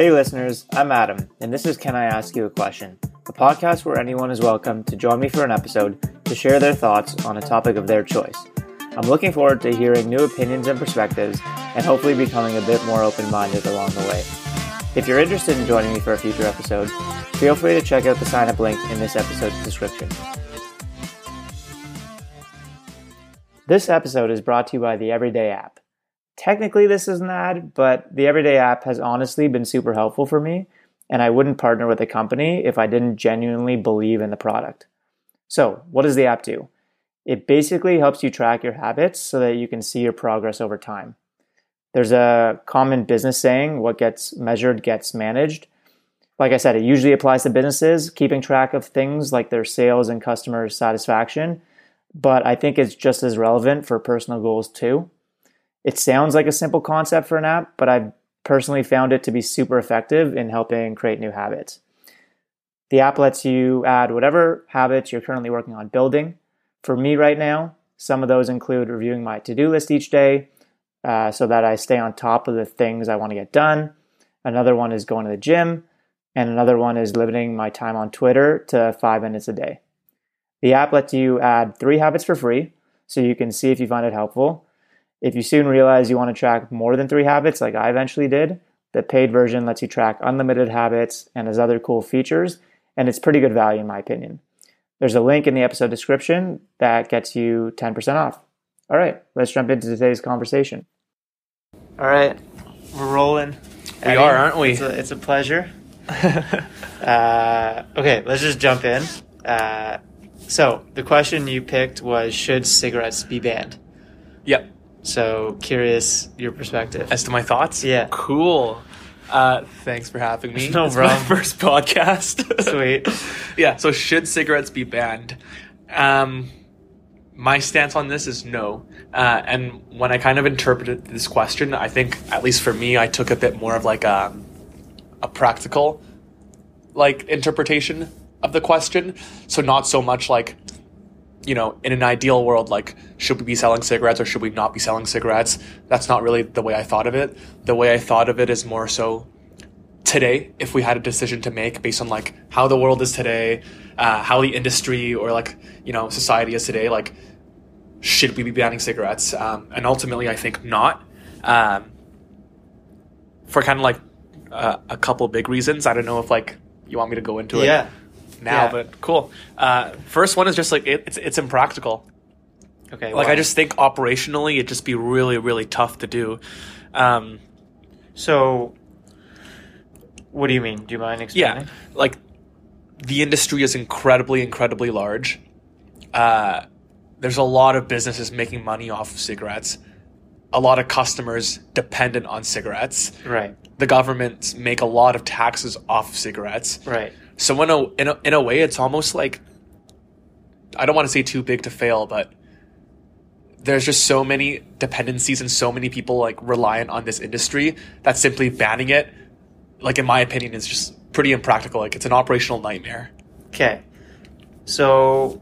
Hey, listeners, I'm Adam, and this is Can I Ask You a Question? A podcast where anyone is welcome to join me for an episode to share their thoughts on a topic of their choice. I'm looking forward to hearing new opinions and perspectives and hopefully becoming a bit more open minded along the way. If you're interested in joining me for a future episode, feel free to check out the sign up link in this episode's description. This episode is brought to you by the Everyday app. Technically, this is an ad, but the Everyday app has honestly been super helpful for me, and I wouldn't partner with a company if I didn't genuinely believe in the product. So, what does the app do? It basically helps you track your habits so that you can see your progress over time. There's a common business saying what gets measured gets managed. Like I said, it usually applies to businesses, keeping track of things like their sales and customer satisfaction, but I think it's just as relevant for personal goals too. It sounds like a simple concept for an app, but I've personally found it to be super effective in helping create new habits. The app lets you add whatever habits you're currently working on building. For me right now, some of those include reviewing my to do list each day uh, so that I stay on top of the things I want to get done. Another one is going to the gym. And another one is limiting my time on Twitter to five minutes a day. The app lets you add three habits for free so you can see if you find it helpful. If you soon realize you want to track more than three habits, like I eventually did, the paid version lets you track unlimited habits and has other cool features, and it's pretty good value in my opinion. There's a link in the episode description that gets you 10% off. All right, let's jump into today's conversation. All right, we're rolling. We Eddie, are, aren't we? It's a, it's a pleasure. uh, okay, let's just jump in. Uh, so, the question you picked was Should cigarettes be banned? Yep. So, curious your perspective. As to my thoughts? Yeah. Cool. Uh, thanks for having me. No it's problem. My first podcast. Sweet. yeah. So, should cigarettes be banned? Um, my stance on this is no. Uh, and when I kind of interpreted this question, I think, at least for me, I took a bit more of like a, a practical like interpretation of the question. So not so much like, you know, in an ideal world, like, should we be selling cigarettes or should we not be selling cigarettes? That's not really the way I thought of it. The way I thought of it is more so today, if we had a decision to make based on like how the world is today, uh, how the industry or like, you know, society is today, like, should we be banning cigarettes? Um, and ultimately, I think not. Um, for kind of like uh, a couple big reasons. I don't know if like you want me to go into it. yeah. it now, Yeah. but cool. Uh, first one is just like it, it's it's impractical. Okay. Like why? I just think operationally, it'd just be really really tough to do. Um, So, what do you mean? Do you mind explaining? yeah, like the industry is incredibly incredibly large. Uh, there's a lot of businesses making money off of cigarettes. A lot of customers dependent on cigarettes. Right. The governments make a lot of taxes off of cigarettes. Right. So in a, in a in a way, it's almost like I don't want to say too big to fail, but there's just so many dependencies and so many people like reliant on this industry that simply banning it, like in my opinion, is just pretty impractical. Like it's an operational nightmare. Okay. So,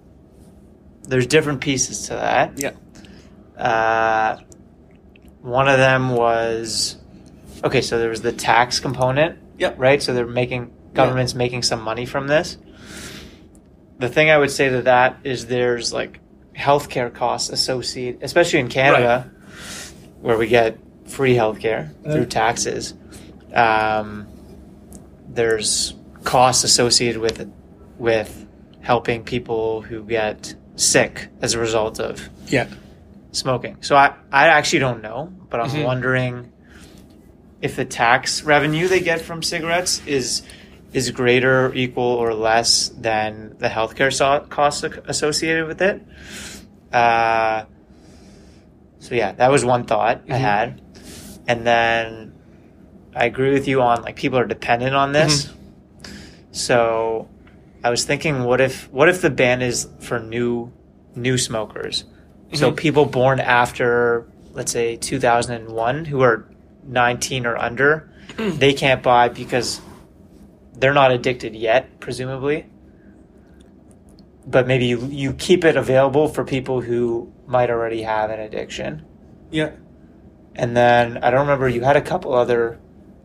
there's different pieces to that. Yeah. Uh, one of them was okay. So there was the tax component. Yep. Right. So they're making government's making some money from this. The thing I would say to that is there's like healthcare costs associated, especially in Canada, where we get free healthcare through taxes. Um, there's costs associated with with helping people who get sick as a result of Yeah. smoking. So I, I actually don't know, but I'm Mhm. wondering if the tax revenue they get from cigarettes is is greater, equal, or less than the healthcare so- costs associated with it. Uh, so yeah, that was one thought I Mhm. had, and then I agree with you on like people are dependent on this. So I was thinking, what if what if the ban is for new new smokers? So Mhm. people born after, let's say, 2001, who are 19 or under, they can't buy because they're not addicted yet, presumably. But maybe you, you keep it available for people who might already have an addiction. Yeah. And then I don't remember, you had a couple other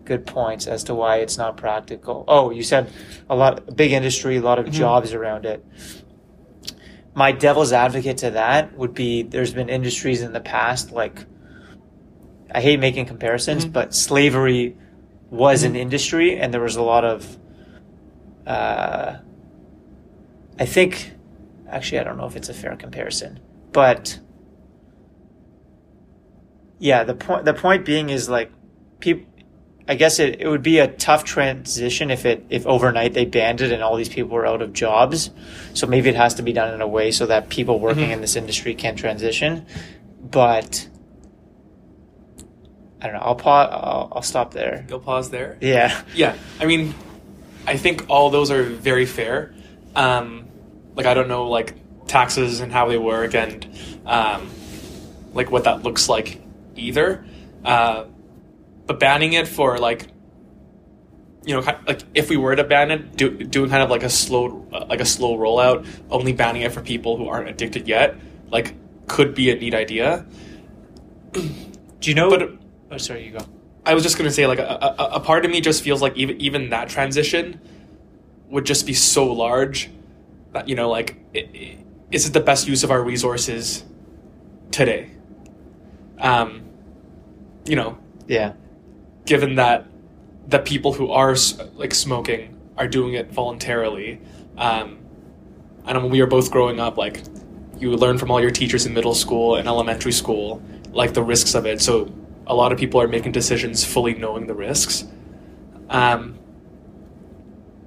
good points as to why it's not practical. Oh, you said a lot, big industry, a lot of mm-hmm. jobs around it. My devil's advocate to that would be there's been industries in the past like I hate making comparisons, mm-hmm. but slavery was an mm-hmm. industry, and there was a lot of. Uh, I think, actually, I don't know if it's a fair comparison, but yeah, the point the point being is like people. I guess it, it would be a tough transition if it if overnight they banned it and all these people were out of jobs. So maybe it has to be done in a way so that people working in this industry can transition. But I don't know. I'll pause. I'll, I'll stop there. You'll pause there. Yeah. Yeah, I mean, I think all those are very fair. Um, like I don't know like taxes and how they work and um, like what that looks like either. Uh, but banning it for like you know like if we were to ban it, do, doing kind of like a slow like a slow rollout, only banning it for people who aren't addicted yet, like could be a neat idea. Do you know? But- oh, sorry. You go. I was just gonna say, like, a, a, a part of me just feels like even even that transition would just be so large that you know, like, i i is it the best use of our resources today? Um, you know, Yeah. given that the people who are like smoking are doing it voluntarily, um, and when we were both growing up, like, you learn from all your teachers in middle school and elementary school, like the risks of it. So a lot of people are making decisions fully knowing the risks. Um,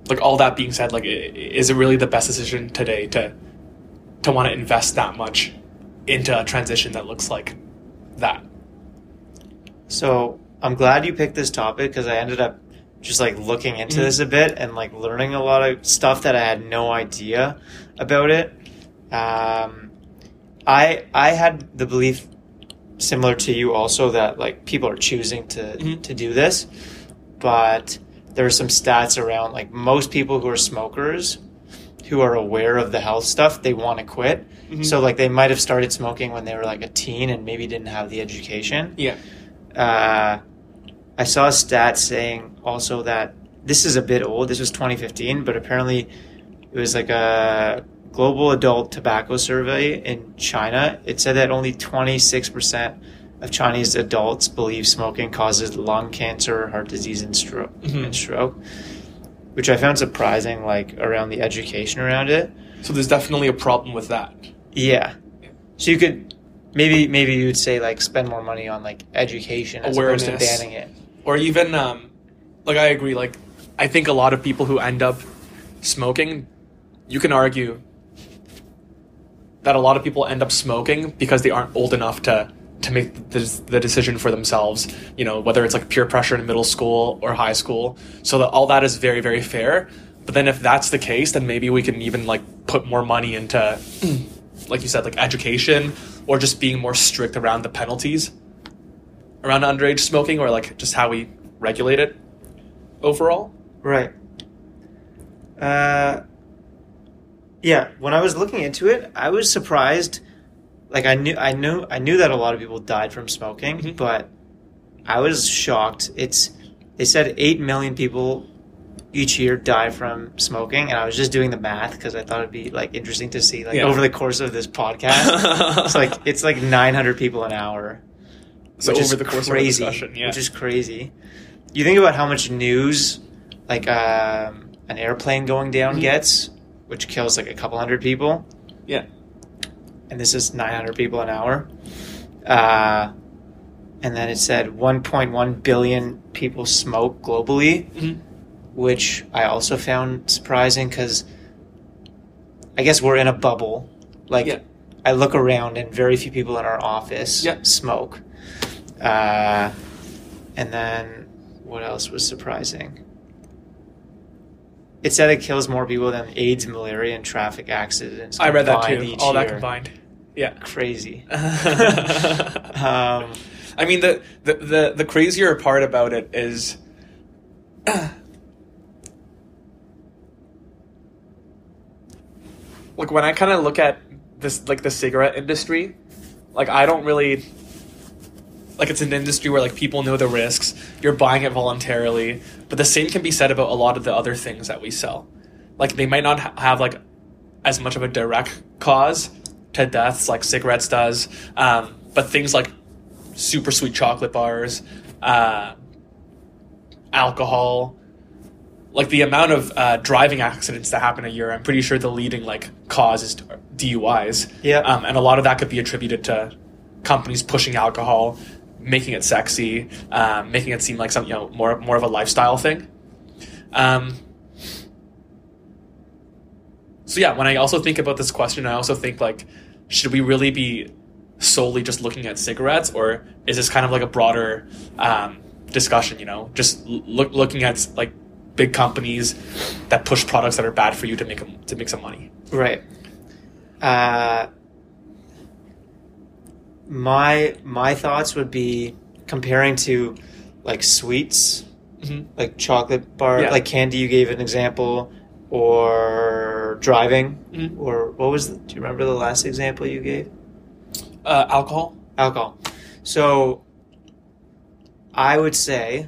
like all that being said, like, is it really the best decision today to to want to invest that much into a transition that looks like that? So I'm glad you picked this topic because I ended up just like looking into Mhm. this a bit and like learning a lot of stuff that I had no idea about it. Um, I I had the belief similar to you also that like people are choosing to Mhm. to do this, but there are some stats around like most people who are smokers who are aware of the health stuff they want to quit. Mhm. So like they might have started smoking when they were like a teen and maybe didn't have the education Yeah. uh, I saw a stat saying also that this is a bit old. This was 2015, but apparently it was like a global adult tobacco survey in China. It said that only 26% of Chinese adults believe smoking causes lung cancer, heart disease, and stroke. Mhm. And stroke, which I found surprising, like around the education around it. So there's definitely a problem with that. Yeah. So you could maybe maybe you would say like spend more money on like education as opposed to Awareness. banning it. Or even um like I agree, like I think a lot of people who end up smoking, you can argue that a lot of people end up smoking because they aren't old enough to to make the, the decision for themselves, you know, whether it's like peer pressure in middle school or high school. So that all that is very very fair. But then if that's the case, then maybe we can even like put more money into like you said like education or just being more strict around the penalties around underage smoking or like just how we regulate it overall. Right. Uh, yeah. When I was looking into it, I was surprised. Like I knew, I knew, I knew that a lot of people died from smoking, Mhm. but I was shocked. It's they said eight million people each year die from smoking, and I was just doing the math because I thought it'd be like interesting to see like Yeah. over the course of this podcast. it's like it's like nine hundred people an hour. so which over is the course crazy, of discussion, yeah. which is crazy. You think about how much news, like um, an airplane going down Mhm. gets, which kills like a couple hundred people, yeah. and this is 900 people an hour. Uh, and then it said 1.1 billion people smoke globally, Mhm. which I also found surprising because I guess we're in a bubble. Like, Yeah. I look around and very few people in our office Yeah. smoke. Uh, and then what else was surprising? It said it kills more people than AIDS, malaria, and traffic accidents. I read that too. each All that combined. Yeah. Crazy. um, Um, I mean the, the the the crazier part about it is like when I kind of look at this like the cigarette industry, like I don't really like it's an industry where like people know the risks. You're buying it voluntarily, but the same can be said about a lot of the other things that we sell. Like they might not ha- have like as much of a direct cause to deaths like cigarettes does, um, but things like super sweet chocolate bars, uh, alcohol, like the amount of uh, driving accidents that happen a year. I'm pretty sure the leading like cause is DUIs. Yeah. Um, and a lot of that could be attributed to companies pushing alcohol, making it sexy, um, making it seem like some you know more more of a lifestyle thing. Um, so yeah, when I also think about this question, I also think like, should we really be solely just looking at cigarettes, or is this kind of like a broader um, discussion? You know, just look looking at like big companies that push products that are bad for you to make them, to make some money. Right. Uh, my my thoughts would be comparing to like sweets, Mhm. like chocolate bar, Yeah. like candy. You gave an example, or driving, Mhm. or what was? The, do you remember the last example you gave? Uh, alcohol. Alcohol. So, I would say,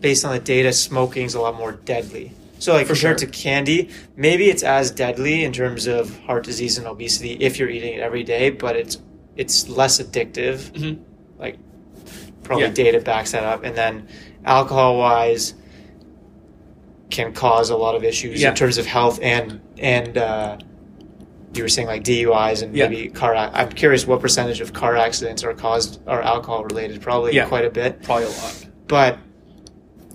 based on the data, smoking is a lot more deadly. So, like For compared sure. to candy, maybe it's as deadly in terms of heart disease and obesity if you're eating it every day, but it's it's less addictive. hmm Like, probably Yeah. data backs that up. And then, alcohol wise, can cause a lot of issues Yeah. in terms of health and and uh, you were saying like DUIs and Yeah. maybe car. ac- I'm curious what percentage of car accidents are caused are alcohol related. Probably Yeah. quite a bit. Probably a lot. But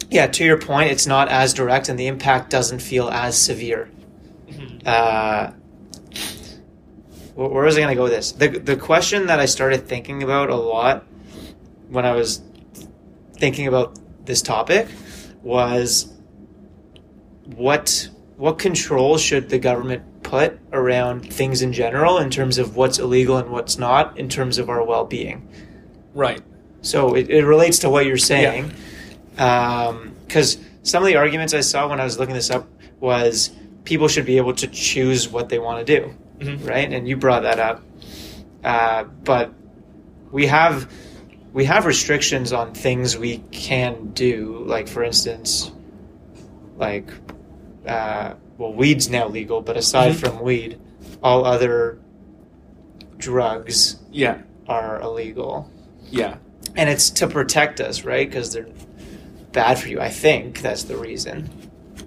yeah, to your point, it's not as direct and the impact doesn't feel as severe. Mhm. Uh, where was I going to go with this? The, the question that I started thinking about a lot when I was thinking about this topic was what what control should the government put around things in general in terms of what's illegal and what's not in terms of our well-being Right. so it, it relates to what you're saying. Because um, some of the arguments I saw when I was looking this up was people should be able to choose what they want to do, Mhm. right? And you brought that up. Uh, but we have we have restrictions on things we can do. Like for instance, like uh, well, weed's now legal, but aside Mhm. from weed, all other drugs Yeah. are illegal Yeah. and it's to protect us, right? Because they're bad for you. I think that's the reason.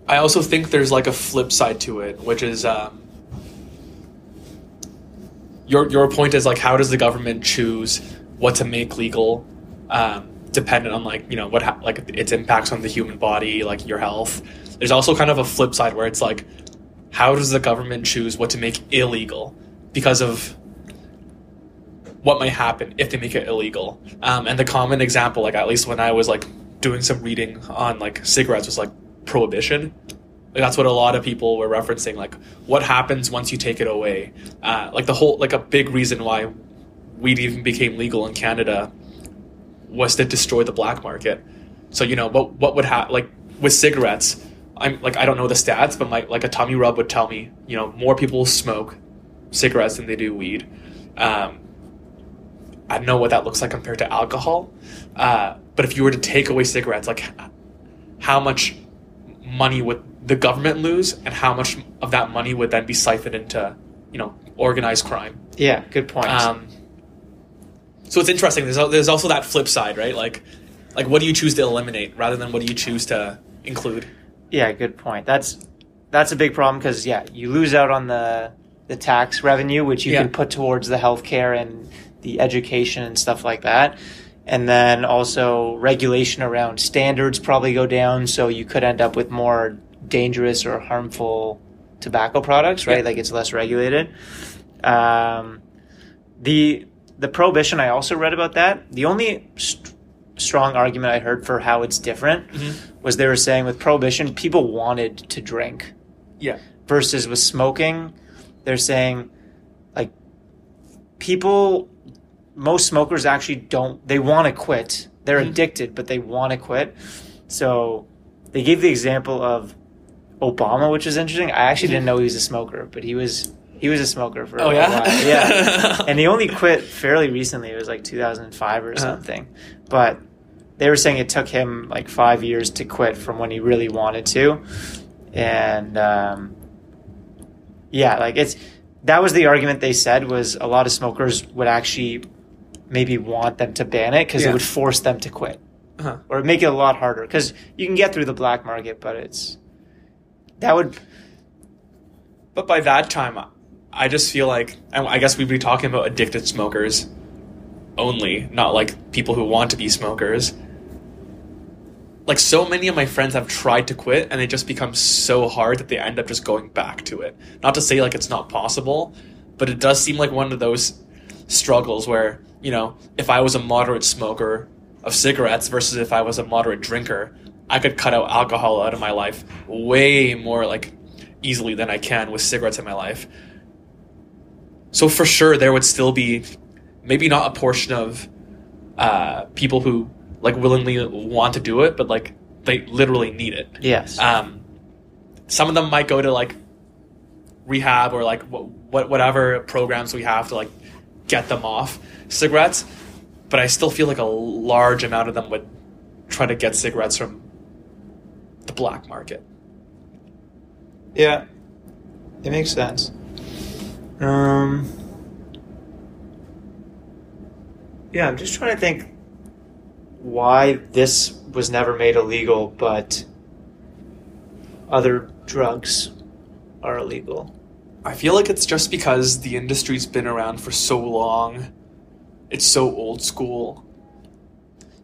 I also think there's like a flip side to it, which is um, your your point is like how does the government choose what to make legal, um, dependent on like you know what ha- like its impacts on the human body, like your health. There's also kind of a flip side where it's like how does the government choose what to make illegal because of what might happen if they make it illegal. Um, and the common example, like at least when I was like doing some reading on like cigarettes, was like prohibition. That's what a lot of people were referencing. Like, what happens once you take it away? Uh, like the whole, like a big reason why weed even became legal in Canada was to destroy the black market. So you know, what what would happen? Like with cigarettes, I'm like I don't know the stats, but my like a tummy rub would tell me, you know, more people smoke cigarettes than they do weed. Um, I know what that looks like compared to alcohol. Uh, but if you were to take away cigarettes, like how much money would the government lose, and how much of that money would then be siphoned into, you know, organized crime? Yeah, good point. Um, so it's interesting. There's there's also that flip side, right? Like, like what do you choose to eliminate rather than what do you choose to include? yeah, good point. That's that's a big problem because yeah, you lose out on the the tax revenue, which you Yeah. can put towards the healthcare and the education and stuff like that. And then also regulation around standards probably go down, so you could end up with more dangerous or harmful tobacco products, right? Yeah. Like it's less regulated. Um, the the prohibition I also read about that. The only st- strong argument I heard for how it's different was they were saying with prohibition, people wanted to drink Yeah, versus with smoking, they're saying like people most smokers actually don't they want to quit. They're Mhm. addicted, but they want to quit. So they gave the example of Obama, which is interesting. I actually didn't know he was a smoker, but he was He was a smoker for Oh, a yeah? while. Yeah. and he only quit fairly recently. It was like 2005 or Uh-huh. something. But they were saying it took him like five years to quit from when he really wanted to. And um, yeah, like it's that was the argument they said was a lot of smokers would actually maybe want them to ban it because Yeah. it would force them to quit Uh-huh. or make it a lot harder because you can get through the black market, but it's that would But by that time, I just feel like I guess we'd be talking about addicted smokers only, not like people who want to be smokers. Like so many of my friends have tried to quit and it just becomes so hard that they end up just going back to it. Not to say like it's not possible, but it does seem like one of those struggles where, you know, if I was a moderate smoker of cigarettes versus if I was a moderate drinker, I could cut out alcohol out of my life way more like easily than I can with cigarettes in my life. So for sure, there would still be maybe not a portion of uh, people who like willingly want to do it, but like they literally need it. yes. Um, some of them might go to like rehab or like what whatever programs we have to like get them off cigarettes, but I still feel like a large amount of them would try to get cigarettes from the black market. Yeah, it makes sense. Um, yeah, I'm just trying to think why this was never made illegal, but other drugs are illegal. I feel like it's just because the industry's been around for so long. It's so old school.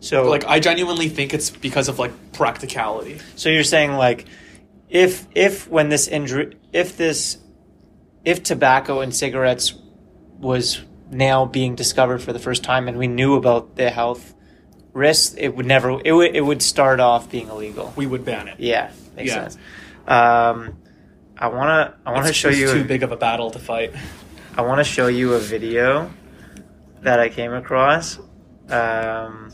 So, Like I genuinely think it's because of like practicality. so you're saying like, if if when this injury, if this, if tobacco and cigarettes was now being discovered for the first time, and we knew about the health risks, it would never, it would it would start off being illegal. We would ban it. Yeah, makes Yeah. sense. Um, I wanna I wanna It's show you too big of a battle to fight. I wanna show you a video that I came across. Um,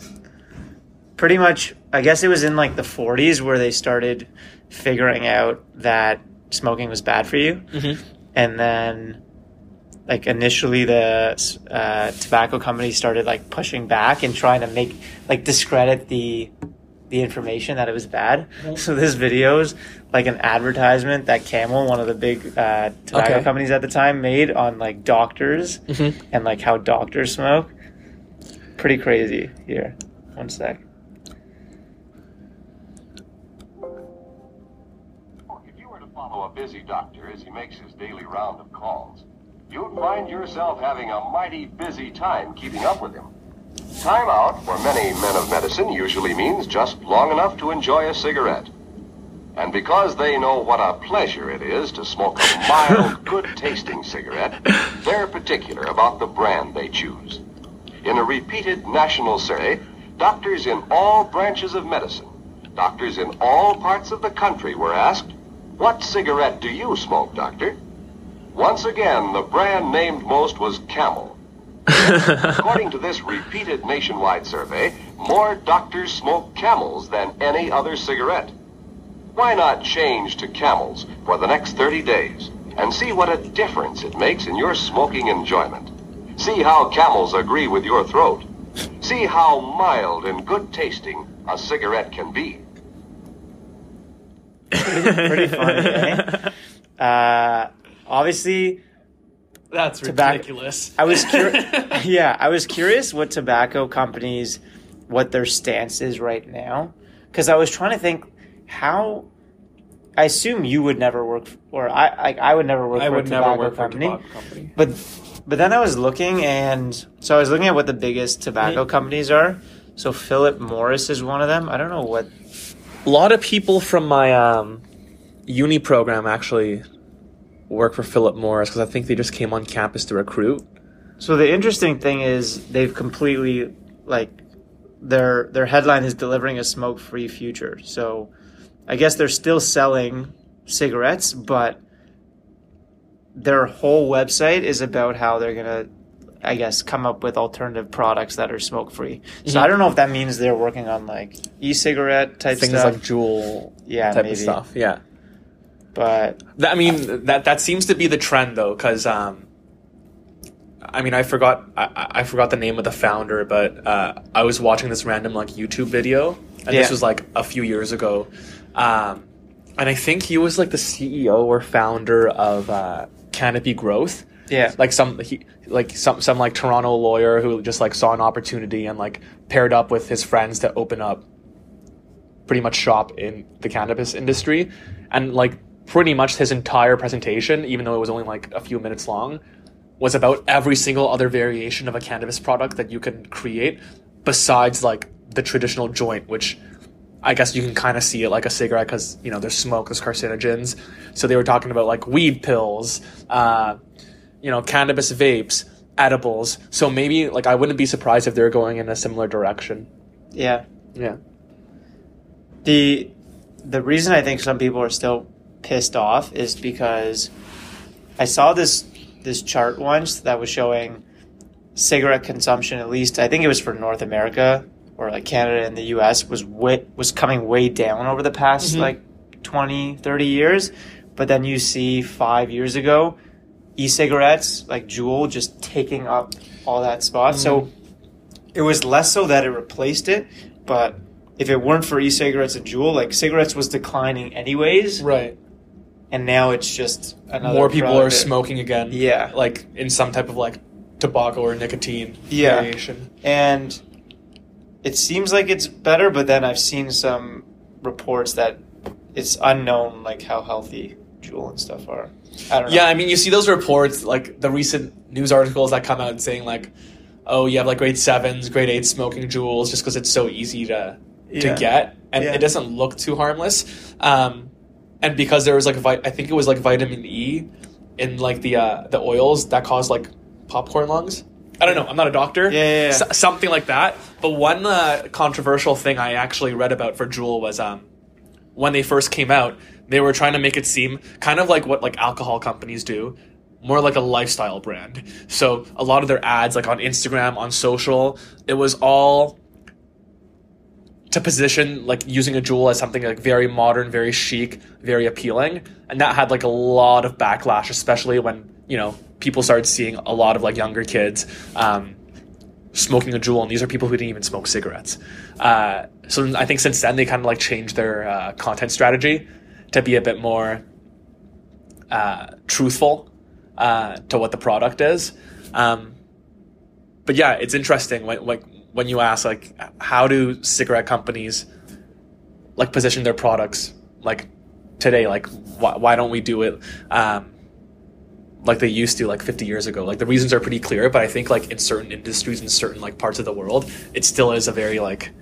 pretty much, I guess it was in like the 40s where they started figuring out that smoking was bad for you, Mm-hmm. and then like initially the uh, tobacco companies started like pushing back and trying to make like discredit the the information that it was bad. So this video is like an advertisement that Camel, one of the big uh, tobacco Okay. companies at the time, made on like doctors Mm-hmm. and like how doctors smoke. Pretty crazy. Here, one sec. Busy doctor as he makes his daily round of calls, you'd find yourself having a mighty busy time keeping up with him. Time out for many men of medicine usually means just long enough to enjoy a cigarette. And because they know what a pleasure it is to smoke a mild, good tasting cigarette, they're particular about the brand they choose. In a repeated national survey, doctors in all branches of medicine, doctors in all parts of the country were asked, What cigarette do you smoke, doctor? Once again, the brand named most was Camel. According to this repeated nationwide survey, more doctors smoke camels than any other cigarette. Why not change to camels for the next 30 days and see what a difference it makes in your smoking enjoyment? See how camels agree with your throat. See how mild and good tasting a cigarette can be. Pretty funny, eh? Uh, obviously, That's Tobacco- ridiculous. I was curious. yeah, I was curious what tobacco companies, what their stance is right now, because I was trying to think how. I assume you would never work, for, or I, like I would never work I for would a never tobacco work for a tobacco company. But, but then I was looking, and so I was looking at what the biggest tobacco companies are. So Philip Morris is one of them. I don't know what. A lot of people from my um, uni program actually work for Philip Morris because I think they just came on campus to recruit. So the interesting thing is they've completely like their their headline is delivering a smoke free future. So I guess they're still selling cigarettes, but their whole website is about how they're gonna I guess come up with alternative products that are smoke free. So. I don't know if that means they're working on like e cigarette type Things stuff. like Juul yeah, type maybe. of stuff. Yeah. But That- I mean, that that seems to be the trend though, because um, I mean, I forgot I, I- I forgot the name of the founder, but uh, I was watching this random like YouTube video, and Yeah. this was like a few years ago, um, and I think he was like the CEO or founder of uh, Canopy Growth. yeah, like some he, like some some like Toronto lawyer who just like saw an opportunity and like paired up with his friends to open up pretty much shop in the cannabis industry and like pretty much his entire presentation even though it was only like a few minutes long was about every single other variation of a cannabis product that you can create besides like the traditional joint which I guess you can kind of see it like a cigarette because you know there's smoke, there's carcinogens. So they were talking about like weed pills, uh, you know, cannabis vapes, edibles. So maybe like I wouldn't be surprised if they're going in a similar direction. yeah. Yeah. The the reason I think some people are still pissed off is because I saw this this chart once that was showing cigarette consumption at least I think it was for North America or like Canada and the US was way, was coming way down over the past Mhm. like 20 30 years but then you see 5 years ago e-cigarettes like Juul just taking up all that spot so mm-hmm. it was less so that it replaced it but if it weren't for e-cigarettes and Juul, like cigarettes was declining anyways, Right. and now it's just another More people are smoking again. Yeah. Like in some type of like tobacco or nicotine Yeah. variation. and it seems like it's better. But then I've seen some reports that it's unknown, like how healthy Juul and stuff are. I don't know. Yeah, I mean, you see those reports, like the recent news articles that come out saying like, oh, you have like grade sevens, grade eight smoking Juuls just because it's so easy to to get, and Yeah. it doesn't look too harmless. Um, and because there was like, vi- I think it was like vitamin E in like the uh, the oils that cause like popcorn lungs. I don't know. I'm not a doctor. Yeah, yeah, yeah. S- something like that. But one uh, controversial thing I actually read about for Juul was um, when they first came out, they were trying to make it seem kind of like what like alcohol companies do, more like a lifestyle brand. So a lot of their ads, like on Instagram, on social, it was all to position like using a Juul as something like very modern, very chic, very appealing, and that had like a lot of backlash, especially when you know people started seeing a lot of like younger kids um, smoking a Juul, and these are people who didn't even smoke cigarettes. Uh, so I think since then they kind of like changed their uh, content strategy to be a bit more uh, truthful uh, to what the product is. Um, but yeah, it's interesting when like when you ask like how do cigarette companies like position their products like today like why, why don't we do it um, like they used to like 50 years ago like the reasons are pretty clear but i think like in certain industries in certain like parts of the world it still is a very like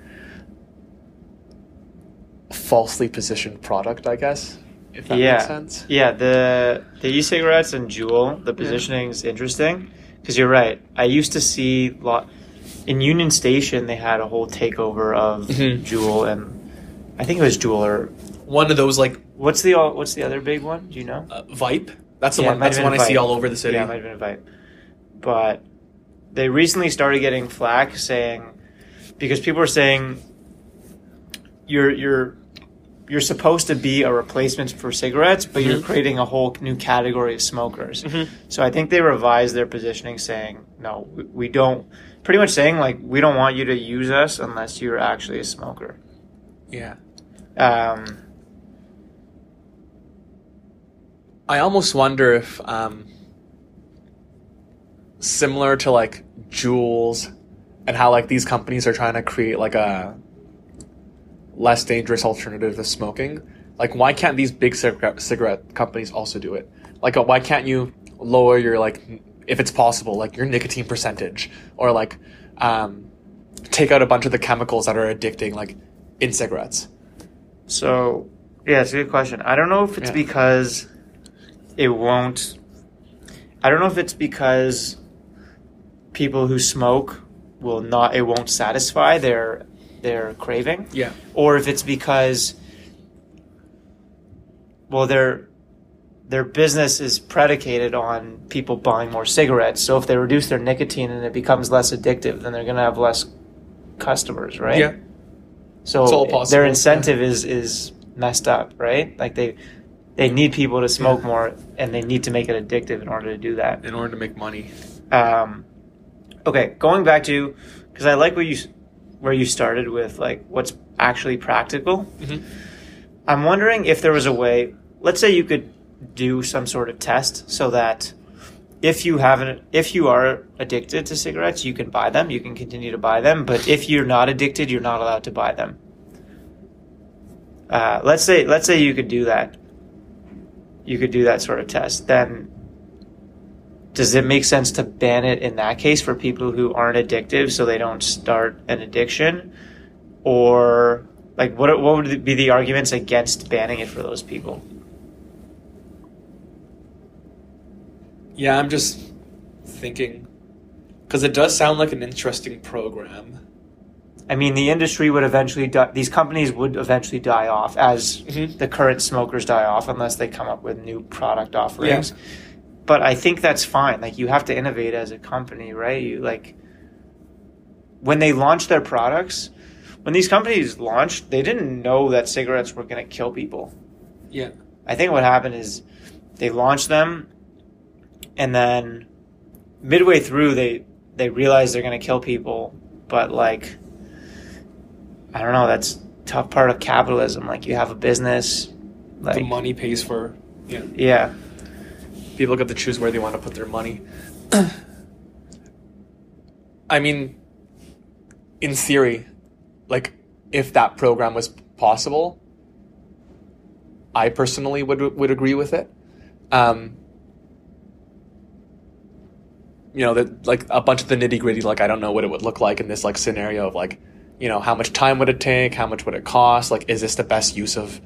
falsely positioned product i guess if that yeah, makes sense yeah. The the e-cigarettes and Juul, the positioning's interesting because you're right. I used to see lot in Union Station. They had a whole takeover of Mhm. Juul, and I think it was Juul or one of those like what's the what's the other big one? Do you know? uh, Vype that's the Yeah, one that's the one been i see all over the city Yeah, it might have been a Vype. But they recently started getting flack saying because people are saying you're you're you're supposed to be a replacement for cigarettes, but you're Mhm. creating a whole new category of smokers. Mhm. So I think they revised their positioning, saying no, we- we don't. Pretty much saying like we don't want you to use us unless you're actually a smoker. yeah Um, I almost wonder if, um, similar to like Juuls and how like these companies are trying to create like a less dangerous alternative to smoking, like why can't these big cigarette, cigarette companies also do it? Like, uh, why can't you lower your like, if it's possible, like your nicotine percentage, or like um, take out a bunch of the chemicals that are addicting, like in cigarettes? So, yeah, it's a good question. I don't know if it's Yeah. because it won't. I don't know if it's because people who smoke will not. It won't satisfy their their craving, Yeah. or if it's because well, their their business is predicated on people buying more cigarettes. So if they reduce their nicotine and it becomes less addictive, then they're going to have less customers, right? Yeah. So It's all possible, their yeah. incentive is is messed up, right? Like they they need people to smoke more, and they need to make it addictive in order to do that. in order to make money. Um, okay, going back to because I like what you where you started with like what's actually practical. Mhm. I'm wondering if there was a way. Let's say you could do some sort of test so that if you haven't, if you are addicted to cigarettes, you can buy them. You can continue to buy them, but if you're not addicted, you're not allowed to buy them. Uh, let's say, let's say you could do that. You could do that sort of test. Then does it make sense to ban it in that case for people who aren't addictive so they don't start an addiction or like what what would be the arguments against banning it for those people Yeah, I'm just thinking because it does sound like an interesting program. i mean the industry would eventually die these companies would eventually die off as Mhm. the current smokers die off unless they come up with new product offerings but i think that's fine like you have to innovate as a company right you like when they launch their products when these companies launched they didn't know that cigarettes were going to kill people Yeah. I think what happened is they launched them, and then midway through they they realize they're gonna kill people, but like I don't know, that's tough part of capitalism. Like you have a business, the like money pays for. Yeah. yeah, People get to choose where they want to put their money. I mean, in theory, like if that program was possible, I personally would would agree with it. Um, you know, that like a bunch of the nitty gritty, like I don't know what it would look like in this like scenario of like, you know, how much time would it take? How much would it cost? Like, is this the best use of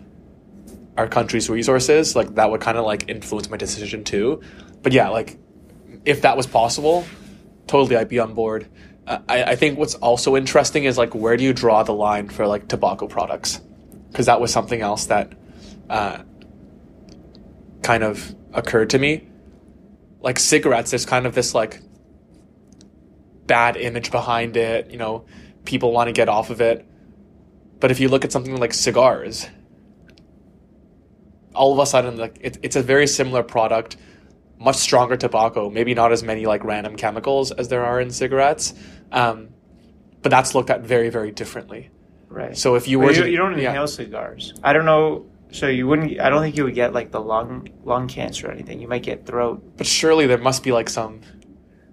our country's resources? Like that would kind of like influence my decision too. But yeah, like if that was possible, totally I'd be on board. I, I think what's also interesting is like where do you draw the line for like tobacco products? Because that was something else that uh, kind of occurred to me. Like cigarettes, there's kind of this like bad image behind it. You know, people want to get off of it. But if you look at something like cigars, all of a sudden, like it, it's a very similar product, much stronger tobacco. Maybe not as many like random chemicals as there are in cigarettes, um, but that's looked at very, very differently. right. So if you But were you, to, you don't yeah. inhale cigars. I don't know. So you wouldn't. I don't think you would get like the lung lung cancer or anything. You might get throat. but surely there must be like some,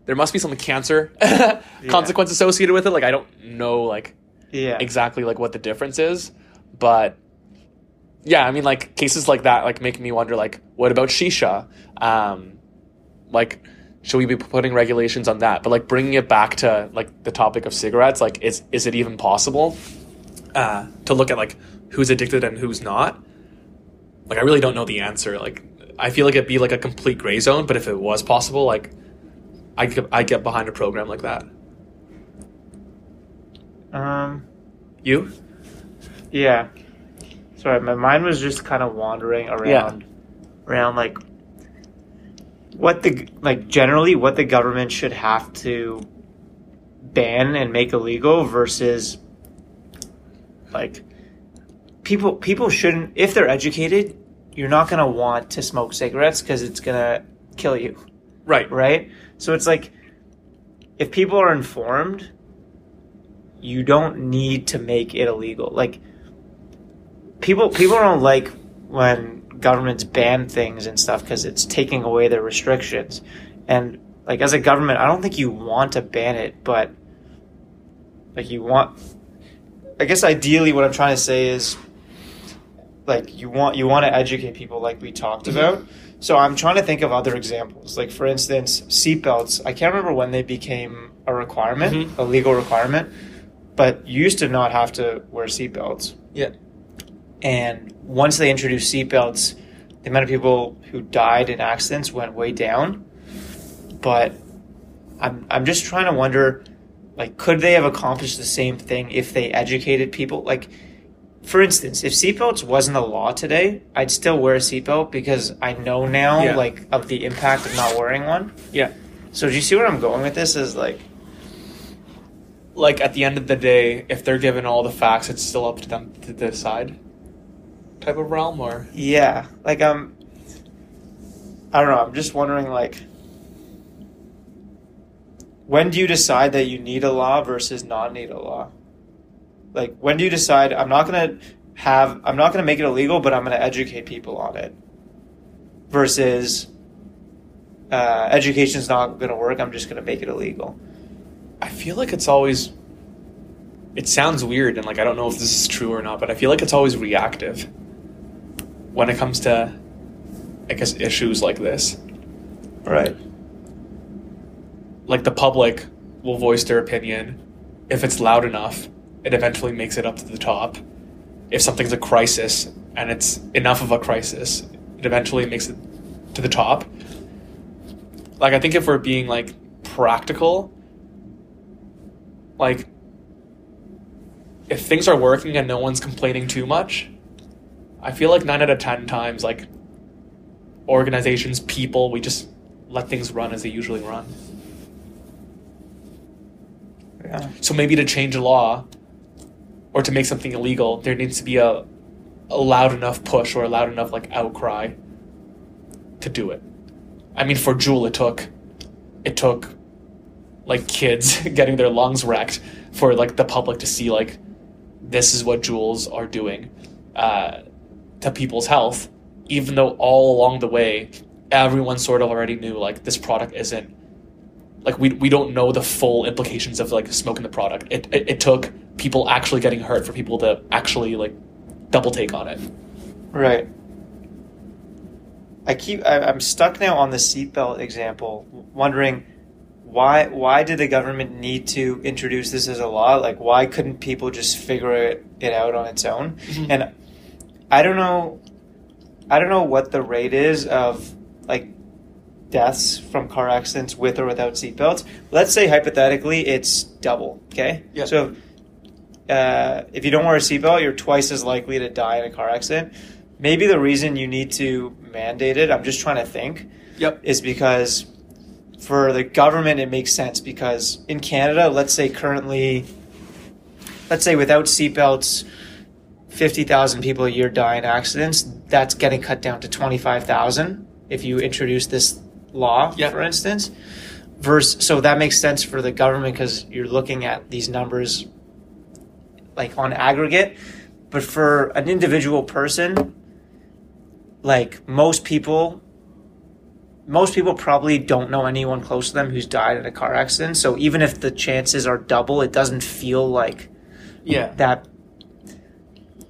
there must be some cancer consequence associated with it. Like I don't know like Yeah. exactly like what the difference is, but yeah, I mean like cases like that like make me wonder like what about shisha? Um, like should we be putting regulations on that? But like bringing it back to like the topic of cigarettes, like is is it even possible uh, to look at like who's addicted and who's not? Like I really don't know the answer. Like I feel like it'd be like a complete gray zone. But if it was possible, like I I get behind a program like that. Um. You? Yeah. Sorry, my mind was just kind of wandering around, around like what the like generally what the government should have to ban and make illegal versus like people people shouldn't if they're educated you're not going to want to smoke cigarettes because it's going to kill you Right. right? So it's like if people are informed, you don't need to make it illegal. Like people people don't like when governments ban things and stuff because it's taking away their restrictions. And like as a government, I don't think you want to ban it, but like you want I guess ideally what I'm trying to say is like you want you want to educate people like we talked about. So I'm trying to think of other examples. Like for instance, seatbelts. I can't remember when they became a requirement, Mhm. a legal requirement, but you used to not have to wear seatbelts. Yeah. And once they introduced seatbelts, the amount of people who died in accidents went way down. But I'm I'm just trying to wonder, like, could they have accomplished the same thing if they educated people? Like, for instance, if seatbelts wasn't a law today, I'd still wear a seatbelt because I know now, Yeah. like, of the impact of not wearing one. Yeah. So do you see where I'm going with this? Is like, like at the end of the day, if they're given all the facts, it's still up to them to decide. Type of realm, or Yeah, like I'm. I don't know. I'm just wondering, like, when do you decide that you need a law versus not need a law? Like, when do you decide I'm not gonna have I'm not gonna make it illegal, but I'm gonna educate people on it, versus uh, education's not gonna work. I'm just gonna make it illegal. I feel like it's always. It sounds weird, and like I don't know if this is true or not, but I feel like it's always reactive when it comes to, I guess, issues like this. Right. Like the public will voice their opinion. If it's loud enough, it eventually makes it up to the top. If something's a crisis and it's enough of a crisis, it eventually makes it to the top. Like I think if we're being like practical, like if things are working and no one's complaining too much, I feel like nine out of ten times, like organizations, people, we just let things run as they usually run. Yeah. So maybe to change a law or to make something illegal, there needs to be a, a loud enough push or a loud enough like outcry to do it. I mean, for Juul, it took it took like kids getting their lungs wrecked for like the public to see like this is what Juuls are doing uh, to people's health, even though all along the way everyone sort of already knew like this product isn't like we, we don't know the full implications of like smoking the product. It, it it took people actually getting hurt for people to actually like double take on it. Right. I keep. I, I'm stuck now on the seatbelt example, wondering why. Why did the government need to introduce this as a law? Like, why couldn't people just figure it, it out on its own? Mhm. And I don't know. I don't know what the rate is of like deaths from car accidents with or without seatbelts. Let's say hypothetically it's double. Okay. Yeah. So uh, if you don't wear a seatbelt, you're twice as likely to die in a car accident. Maybe the reason you need to mandate it, I'm just trying to think, Yep. is because for the government it makes sense because in Canada, let's say currently, let's say without seatbelts, 50,000 people a year die in accidents. That's getting cut down to 25,000 if you introduce this law, Yeah. for instance. Versus, so that makes sense for the government because you're looking at these numbers like on aggregate. But for an individual person, like most people most people probably don't know anyone close to them who's died in a car accident so even if the chances are double it doesn't feel like Yeah. that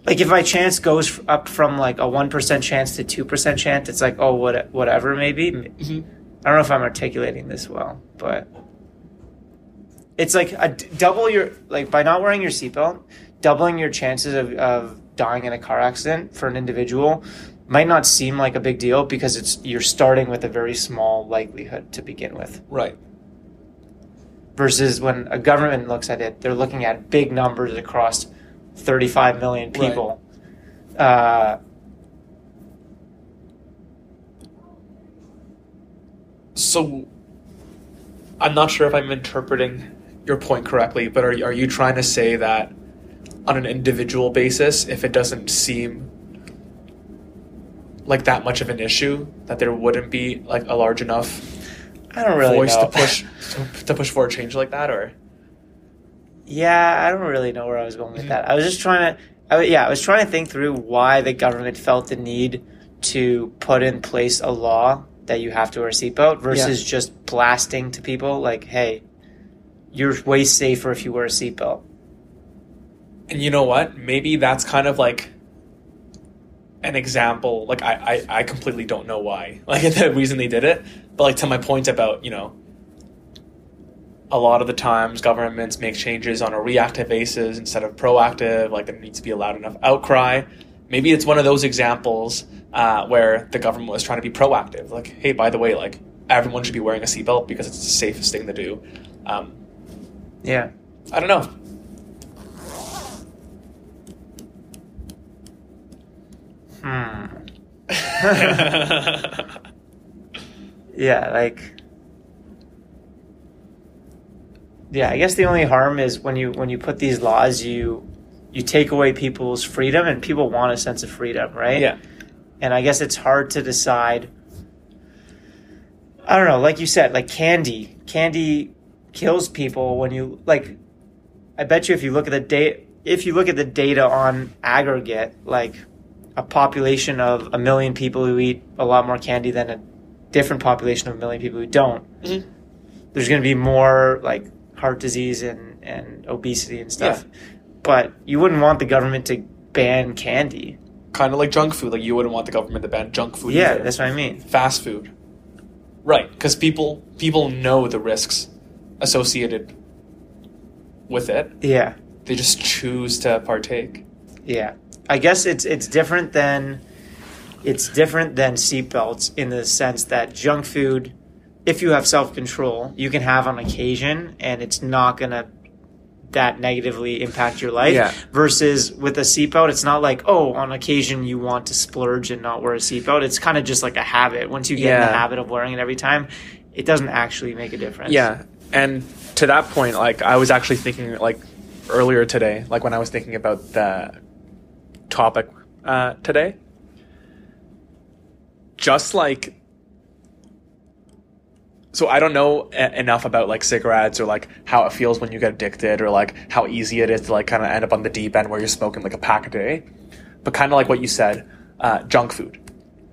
like if my chance goes up from like a 1% chance to 2% chance it's like oh what whatever maybe Mhm. i don't know if i'm articulating this well but it's like a d- double your like by not wearing your seatbelt doubling your chances of, of dying in a car accident for an individual might not seem like a big deal because it's you're starting with a very small likelihood to begin with Right. versus when a government looks at it they're looking at big numbers across 35 million Right. people. Uh, So I'm not sure if I'm interpreting your point correctly, but are are you trying to say that on an individual basis, if it doesn't seem like that much of an issue, that there wouldn't be like a large enough i don't really voice know. to push to, to push for a change like that, or Yeah, I don't really know where I was going with Mhm. that. I was just trying to, I, yeah, I was trying to think through why the government felt the need to put in place a law that you have to wear a seatbelt versus just blasting to people like, hey, you're way safer if you wear a seatbelt. And you know what? Maybe that's kind of like an example. Like I, I, I completely don't know why. Like the reason they did it. But like to my point about, you know, a lot of the times governments make changes on a reactive basis instead of proactive, like there needs to be a loud enough outcry. Maybe it's one of those examples uh, where the government was trying to be proactive. Like, hey, by the way, like everyone should be wearing a seatbelt because it's the safest thing to do. Um, Yeah. I don't know. Hmm. Yeah, like yeah, I guess the only harm is when you when you put these laws, you you take away people's freedom, and people want a sense of freedom, right? Yeah. And I guess it's hard to decide. I don't know, like you said, like candy. Candy kills people when you like I bet you if you look at the data if you look at the data on aggregate, like a population of a million people who eat a lot more candy than a different population of a million people who don't, Mhm. there's going to be more like heart disease and, and obesity and stuff. But you wouldn't want the government to ban candy. Kind of like junk food. Like you wouldn't want the government to ban junk food. Yeah, either. that's what I mean. fast food. Right, because people people know the risks associated with it. Yeah. They just choose to partake. Yeah, I guess it's it's different than it's different than seatbelts in the sense that junk food, if you have self control, you can have on occasion, and it's not gonna that negatively impact your life. Yeah. Versus with a seatbelt, it's not like oh, on occasion you want to splurge and not wear a seatbelt. It's kind of just like a habit. Once you get in the habit of wearing it every time, it doesn't actually make a difference. Yeah, and to that point, like I was actually thinking, like earlier today, like when I was thinking about the topic uh, today, just like. So I don't know e- enough about like cigarettes or like how it feels when you get addicted or like how easy it is to like kind of end up on the deep end where you're smoking like a pack a day, but kind of like what you said, uh, junk food.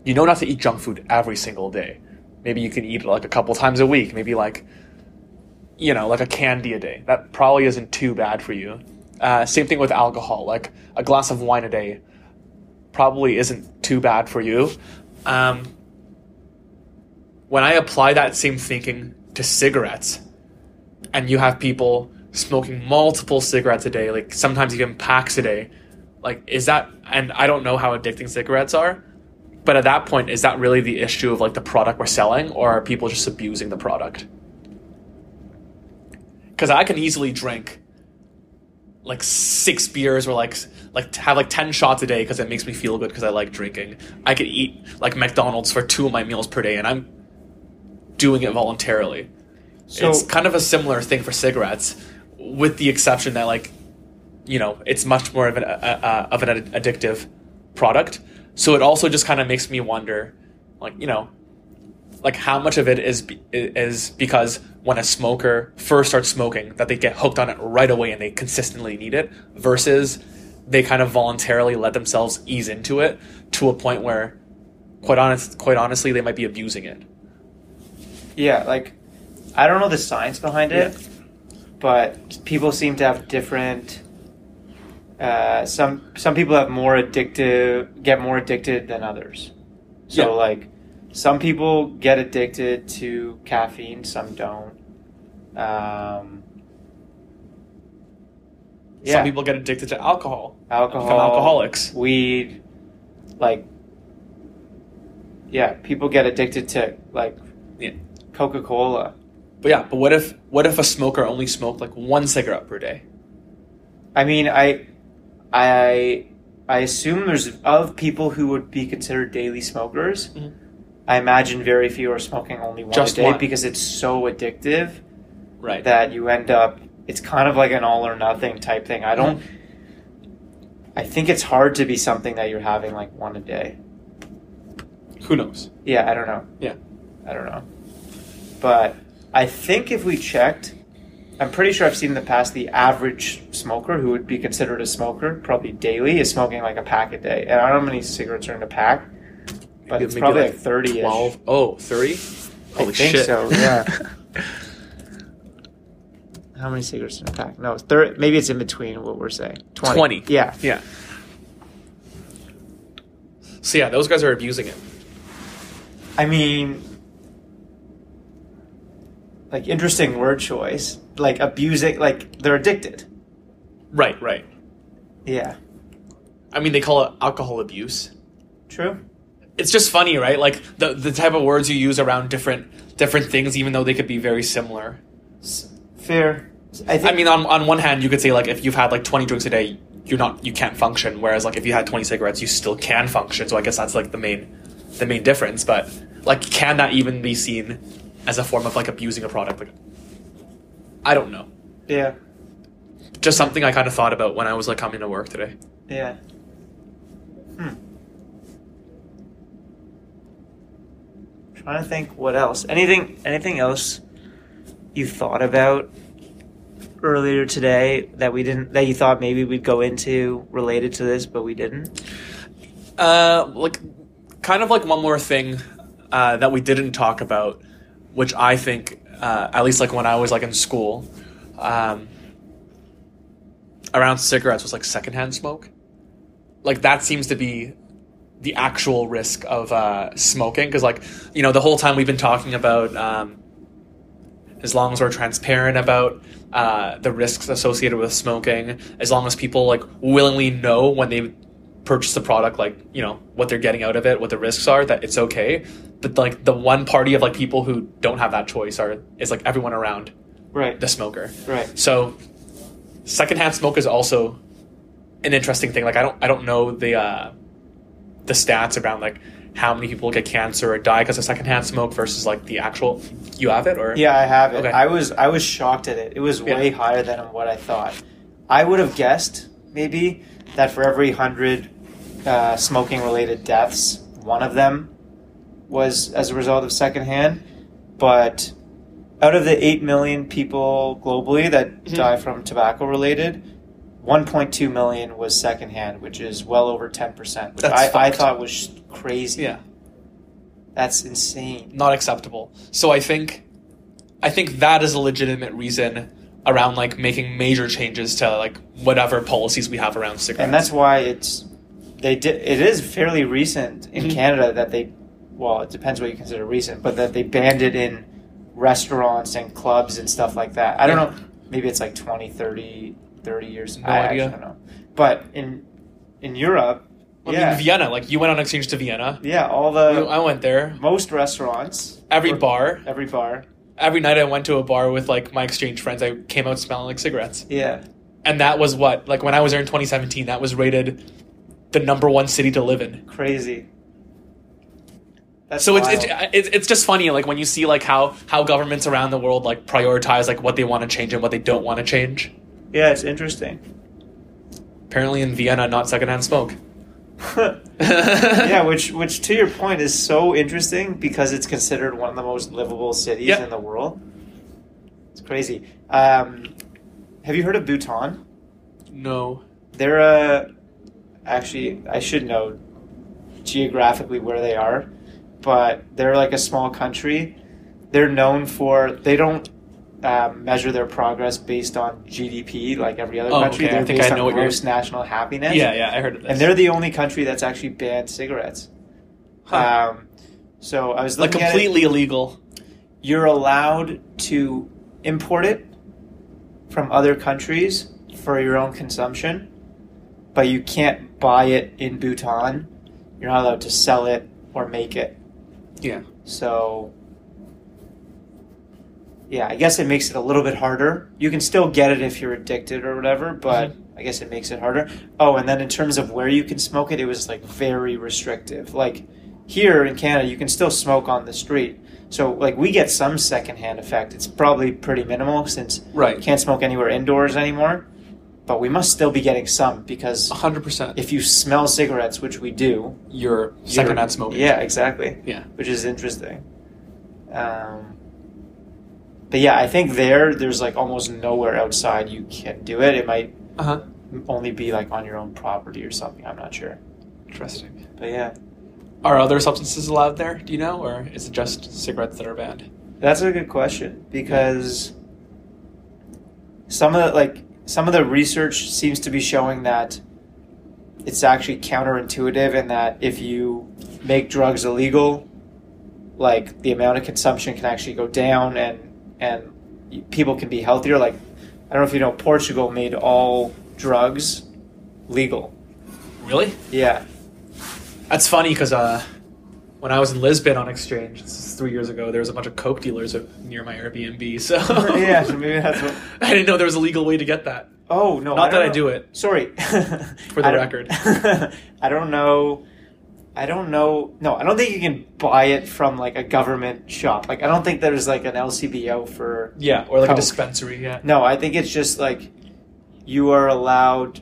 You know not to eat junk food every single day. Maybe you can eat it like a couple times a week. Maybe like you know, like a candy a day. That probably isn't too bad for you. Uh, same thing with alcohol. Like a glass of wine a day probably isn't too bad for you. Um, when I apply that same thinking to cigarettes, and you have people smoking multiple cigarettes a day, like sometimes even packs a day, like is that? And I don't know how addicting cigarettes are, but at that point, is that really the issue of like the product we're selling, or are people just abusing the product? because I can easily drink like six beers or like like have like 10 shots a day because it makes me feel good because I like drinking. I could eat like McDonald's for two of my meals per day and I'm doing it voluntarily. So it's kind of a similar thing for cigarettes with the exception that like you know, it's much more of an uh, uh, of an addictive product. So it also just kind of makes me wonder like, you know, like how much of it is be- is because when a smoker first starts smoking that they get hooked on it right away and they consistently need it versus they kind of voluntarily let themselves ease into it to a point where quite honest quite honestly they might be abusing it Yeah, like I don't know the science behind it, but people seem to have different. Uh, some some people have more addictive, get more addicted than others. So Yeah. like, some people get addicted to caffeine, some don't. Um, yeah, some people get addicted to alcohol alcohol, alcoholics weed, like, yeah, people get addicted to like yeah. Coca Cola. but yeah but what if what if a smoker only smoked like one cigarette per day I mean, I, I, I assume there's of people who would be considered daily smokers. Mhm. I imagine very few are smoking only one Just a day one. because it's so addictive right that you end up. It's kind of like an all or nothing type thing. I don't. I think it's hard to be something that you're having like one a day. who knows Yeah, I don't know. Yeah. I don't know. But I think if we checked, I'm pretty sure I've seen in the past the average smoker who would be considered a smoker, probably daily, is smoking like a pack a day. And I don't know how many cigarettes are in a pack, but Maybe- it's probably like like 30 ish. 12 oh 30 I think shit so, yeah. How many cigarettes in a pack? No, it's 30, maybe it's in between what we're saying. 20. 20. Yeah. Yeah. So yeah, those guys are abusing it. I mean, like, interesting word choice. Like, abusing, like, they're addicted. Right, right. Yeah. I mean, they call it alcohol abuse. True. It's just funny, right? Like the the type of words you use around different different things, even though they could be very similar. Fair. I think. I mean, on on one hand, you could say like if you've had like twenty drinks a day, you're not you can't function. Whereas like if you had twenty cigarettes, you still can function. So I guess that's like the main the main difference. But like, can that even be seen as a form of like abusing a product? Like, I don't know. yeah. Just something I kind of thought about when I was like coming to work today. Yeah. Hmm. Trying to think what else. Anything anything else you thought about earlier today that we didn't that you thought maybe we'd go into related to this but we didn't? Uh, like, kind of like one more thing uh, that we didn't talk about, which I think, uh, at least like when I was like in school, um, around cigarettes was like secondhand smoke. Like that seems to be the actual risk of uh, smoking because, like, you know, the whole time we've been talking about. Um, as long as we're transparent about uh, the risks associated with smoking, as long as people like willingly know when they purchase the product, like you know what they're getting out of it, what the risks are, that it's okay. But like the one party of like people who don't have that choice are is like everyone around Right. the smoker. Right. So secondhand smoke is also an interesting thing. Like I don't I don't know the uh, the stats around like how many people get cancer or die because of secondhand smoke versus like the actual you have it or Yeah, I have it. Okay. I was I was shocked at it. It was way Yeah. higher than what I thought. I would have guessed maybe that for every hundred uh, smoking related deaths, one of them was as a result of secondhand. But out of the eight million people globally that Mhm. die from tobacco related, 1.2 million was secondhand, which is well over 10%, which I, I thought was crazy. yeah That's insane. not acceptable. So I think I think that is a legitimate reason around like making major changes to like whatever policies we have around cigarettes. and that's why it's they did it is fairly recent in Mhm. canada that they well it depends what you consider recent but that they banned it in restaurants and clubs and stuff like that i don't know maybe it's like 20 30 30 years No I idea. don't know but in in europe I yeah mean, Vienna, like you went on exchange to Vienna. yeah all the I went there. most restaurants Every or- bar, every bar every night I went to a bar with like my exchange friends. I came out smelling like cigarettes, yeah and that was what like when I was there in 2017. That was rated the number one city to live in. crazy That's so it's, wild. it's it's it's just funny like when you see like how how governments around the world like prioritize like what they want to change and what they don't want to change. yeah it's interesting Apparently in Vienna, not secondhand smoke. yeah, which which to your point is so interesting because it's considered one of the most livable cities Yep. in the world. It's crazy. Um, have you heard of Bhutan? No. They're a actually I should know geographically where they are, but they're like a small country. They're known for they don't um, measure their progress based on GDP like every other Oh, country. okay. They're think based I know on gross national happiness. Yeah, yeah, I heard of this. And they're the only country that's actually banned cigarettes. Huh. Um, so I was like completely illegal. You're allowed to import it from other countries for your own consumption, but you can't buy it in Bhutan. You're not allowed to sell it or make it. Yeah. So, yeah, I guess it makes it a little bit harder. You can still get it if you're addicted or whatever, but mm-hmm. I guess it makes it harder. Oh, and then in terms of where you can smoke it, it was like very restrictive. Like here in Canada, you can still smoke on the street. So, like, we get some secondhand effect. It's probably pretty minimal since you Right. can't smoke anywhere indoors anymore. But we must still be getting some because 100%. if you smell cigarettes, which we do, you're secondhand smoking. Yeah, exactly Yeah. which is interesting. Um, but yeah, I think there, there's like almost nowhere outside you can do it. It might Uh huh. only be like on your own property or something. I'm not sure. Interesting. But yeah, Are other substances allowed there? Do you know, or is it just cigarettes that are banned? that's a good question because some of the like some of the research seems to be showing that it's actually counterintuitive in that if you make drugs illegal, like the amount of consumption can actually go down and and people can be healthier. Like I don't know if you know, Portugal made all drugs legal. Really? Yeah, That's funny because uh, when I was in Lisbon on exchange, this is three years ago, there was a bunch of coke dealers near my Airbnb. So yeah. So maybe that's what. I didn't know there was a legal way to get that. Oh no! Not that don't I do it. Sorry. For the I record. I don't know. I don't know. No, I don't think you can buy it from like a government shop. Like I don't think there's like an LCBO for. Yeah, or like Coke. a dispensary. Yeah. No, I think it's just like you are allowed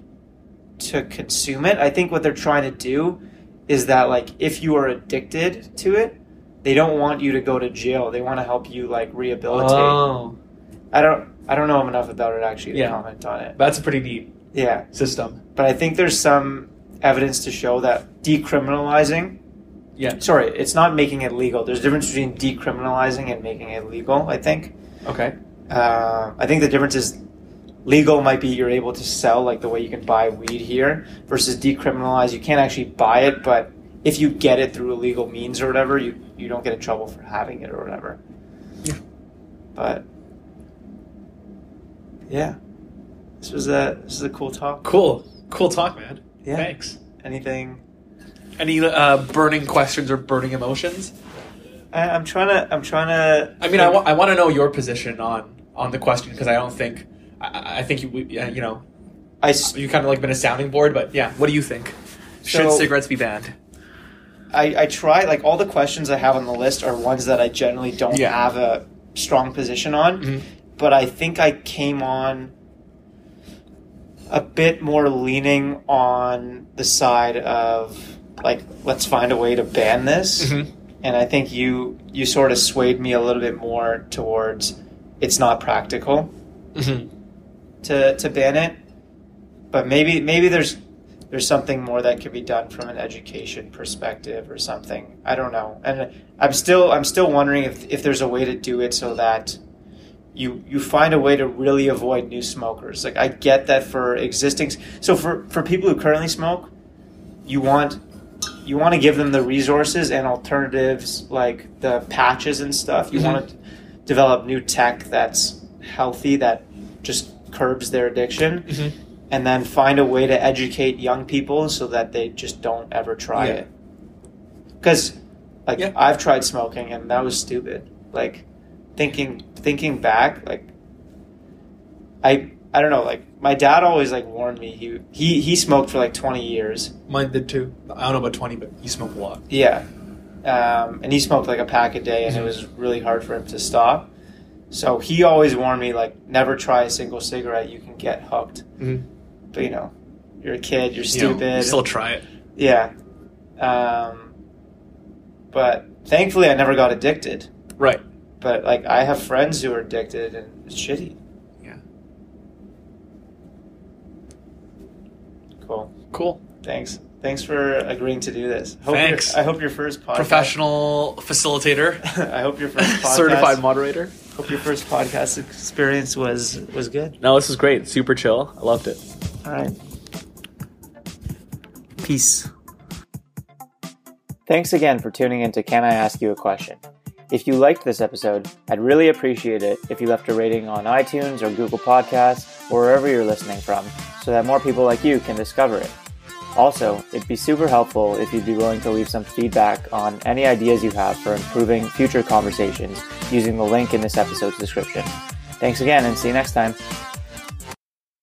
to consume it. I think what they're trying to do is that like if you are addicted to it, they don't want you to go to jail. They want to help you like rehabilitate. Oh, I don't I don't know enough about it actually to Yeah. comment on it. that's a pretty neat Yeah, system. but I think there's some evidence to show that decriminalizing Yeah. sorry, it's not making it legal. There's a difference between decriminalizing and making it legal, I think. Okay. Uh, I think the difference is legal might be you're able to sell like the way you can buy weed here versus decriminalize you can't actually buy it but if you get it through illegal means or whatever you, you don't get in trouble for having it or whatever Yeah. but yeah this was a this is a cool talk Cool. Cool talk, man. Yeah. Thanks. anything Any uh, burning questions or burning emotions? I, I'm trying to I'm trying to I mean, I, wa- I want to know your position on on the question because I don't think I- I, think you uh, you know I s- you kind of like been a sounding board, but yeah, what do you think? Should So- cigarettes be banned? I, I try like all the questions I have on the list are ones that I generally don't Yeah. have a strong position on, Mhm. but I think I came on a bit more leaning on the side of like let's find a way to ban this, Mhm. and I think you you sort of swayed me a little bit more towards it's not practical Mm-hmm. To to ban it, but maybe maybe there's there's something more that could be done from an education perspective or something. I don't know, and I'm still I'm still wondering if if there's a way to do it so that you you find a way to really avoid new smokers. Like I get that for existing, so for for people who currently smoke, you want you want to give them the resources and alternatives like the patches and stuff. You Mhm. want to develop new tech that's healthy that just curbs their addiction Mhm. and then find a way to educate young people so that they just don't ever try Yeah. it. Because, like, Yeah. I've tried smoking and that was stupid. Like, thinking thinking back, like, I I don't know. Like, my dad always like warned me. He he he smoked for like twenty years. Mine did too. I don't know about twenty, but he smoked a lot. Yeah, um, and he smoked like a pack a day, and it Mhm. was really hard for him to stop. So he always warned me, like, never try a single cigarette. You can get hooked. Mhm. But you know, you're a kid. You're You know, stupid. you still try it. Yeah. Um, but thankfully, I never got addicted. Right. But like, I have friends who are addicted, and it's shitty. Yeah. Cool. Cool. Thanks. Thanks for agreeing to do this. Hope Thanks. I hope your first podcast. Professional facilitator, I hope your first podcast, certified moderator. Hope your first podcast experience was was good. No, this was great. Super chill. I loved it. All right. Peace. Thanks again for tuning in to Can I Ask You a Question? If you liked this episode, I'd really appreciate it if you left a rating on iTunes or Google Podcasts or wherever you're listening from so that more people like you can discover it. Also, it'd be super helpful if you'd be willing to leave some feedback on any ideas you have for improving future conversations using the link in this episode's description. Thanks again and see you next time.